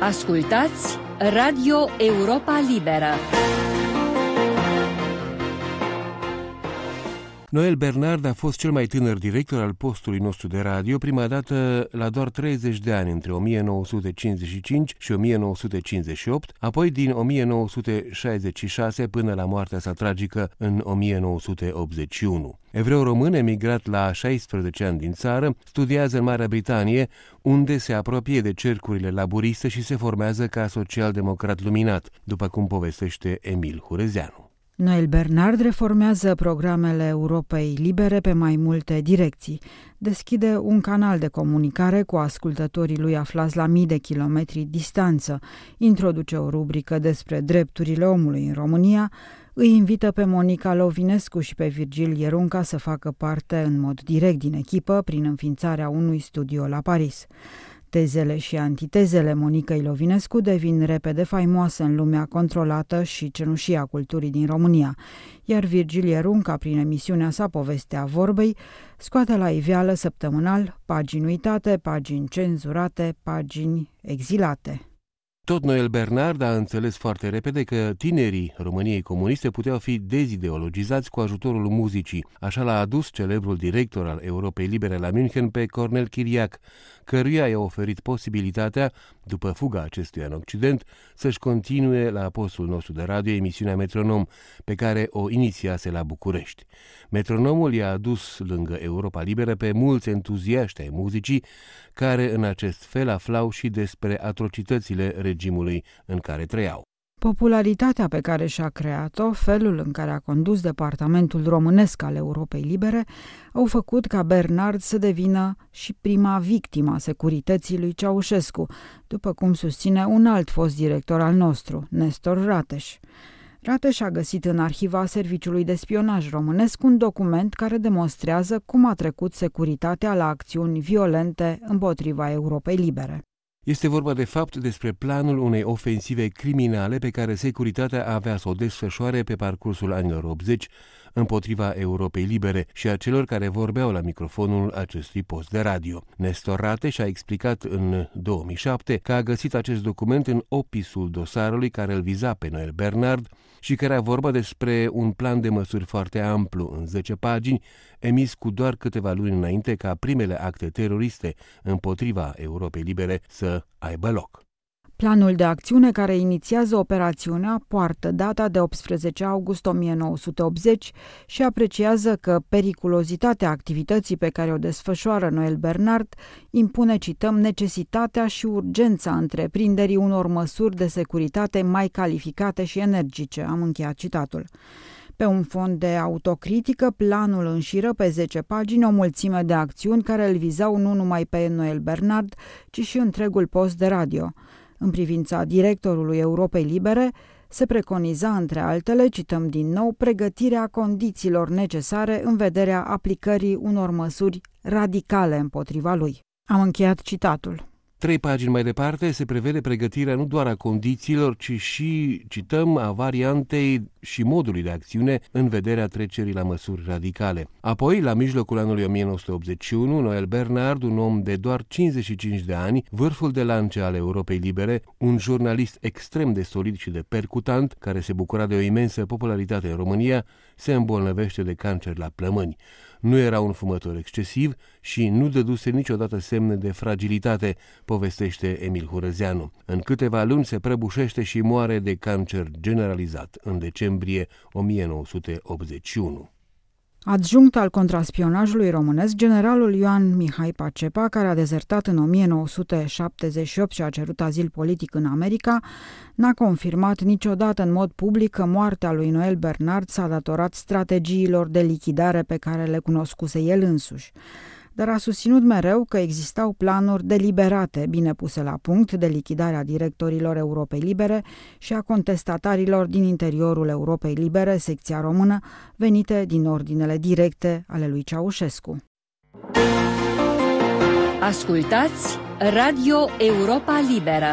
Ascultați Radio Europa Liberă. Noel Bernard a fost cel mai tânăr director al postului nostru de radio, prima dată la doar 30 de ani, între 1955 și 1958, apoi din 1966 până la moartea sa tragică în 1981. Evreu român emigrat la 16 ani din țară, studiază în Marea Britanie, unde se apropie de cercurile laburiste și se formează ca social-democrat luminat, după cum povestește Emil Hurezeanu. Noel Bernard reformează programele Europei Libere pe mai multe direcții. Deschide un canal de comunicare cu ascultătorii lui aflați la mii de kilometri distanță, introduce o rubrică despre drepturile omului în România, îi invită pe Monica Lovinescu și pe Virgil Ierunca să facă parte în mod direct din echipă prin înființarea unui studio la Paris. Tezele și antitezele Monicăi Lovinescu devin repede faimoase în lumea controlată și cenușie a culturii din România, iar Virgilie Runca, prin emisiunea sa Povestea Vorbei, scoate la iveală săptămânal pagini uitate, pagini cenzurate, pagini exilate. Tot Noel Bernard a înțeles foarte repede că tinerii României comuniste puteau fi dezideologizați cu ajutorul muzicii. Așa l-a adus celebrul director al Europei Libere la München pe Cornel Chiriac, căruia i-a oferit posibilitatea, după fuga acestuia în Occident, să-și continue la postul nostru de radio emisiunea Metronom, pe care o inițiase la București. Metronomul i-a adus lângă Europa Liberă pe mulți entuziaști ai muzicii, care în acest fel aflau și despre atrocitățile regimului în care trăiau. Popularitatea pe care și-a creat-o, felul în care a condus departamentul românesc al Europei Libere, au făcut ca Bernard să devină și prima victimă a securității lui Ceaușescu, după cum susține un alt fost director al nostru, Nestor Rateș. Rateș a găsit în arhiva Serviciului de Spionaj Românesc un document care demonstrează cum a trecut securitatea la acțiuni violente împotriva Europei Libere. Este vorba de fapt despre planul unei ofensive criminale pe care securitatea avea să o desfășoare pe parcursul anilor 80 împotriva Europei Libere și a celor care vorbeau la microfonul acestui post de radio. Nestor Rate și-a explicat în 2007 că a găsit acest document în opisul dosarului care îl viza pe Noel Bernard și care a vorba despre un plan de măsuri foarte amplu în 10 pagini, emis cu doar câteva luni înainte ca primele acte teroriste împotriva Europei Libere să aibă loc. Planul de acțiune care inițiază operațiunea poartă data de 18 august 1980 și apreciază că periculozitatea activității pe care o desfășoară Noel Bernard impune, cităm, necesitatea și urgența întreprinderii unor măsuri de securitate mai calificate și energice. Am încheiat citatul. Pe un fond de autocritică, planul înșiră pe 10 pagini o mulțime de acțiuni care îl vizau nu numai pe Noel Bernard, ci și întregul post de radio – în privința directorului Europei Libere, se preconiza, între altele, cităm din nou, pregătirea condițiilor necesare în vederea aplicării unor măsuri radicale împotriva lui. Am încheiat citatul. Trei pagini mai departe se prevede pregătirea nu doar a condițiilor, ci și, cităm, a variantei și modului de acțiune în vederea trecerii la măsuri radicale. Apoi, la mijlocul anului 1981, Noel Bernard, un om de doar 55 de ani, vârful de lance al Europei Libere, un jurnalist extrem de solid și de percutant, care se bucura de o imensă popularitate în România, se îmbolnăvește de cancer la plămâni. Nu era un fumător excesiv și nu dăduse niciodată semne de fragilitate, povestește Emil Hurăzeanu. În câteva luni se prăbușește și moare de cancer generalizat în decembrie 1981. Adjunct al contraspionajului românesc, generalul Ioan Mihai Pacepa, care a dezertat în 1978 și a cerut azil politic în America, n-a confirmat niciodată în mod public că moartea lui Noel Bernard s-a datorat strategiilor de lichidare pe care le cunoscuse el însuși dar a susținut mereu că existau planuri deliberate, bine puse la punct, de lichidarea directorilor Europei Libere și a contestatarilor din interiorul Europei Libere, secția română, venite din ordinele directe ale lui Ceaușescu. Ascultați Radio Europa Liberă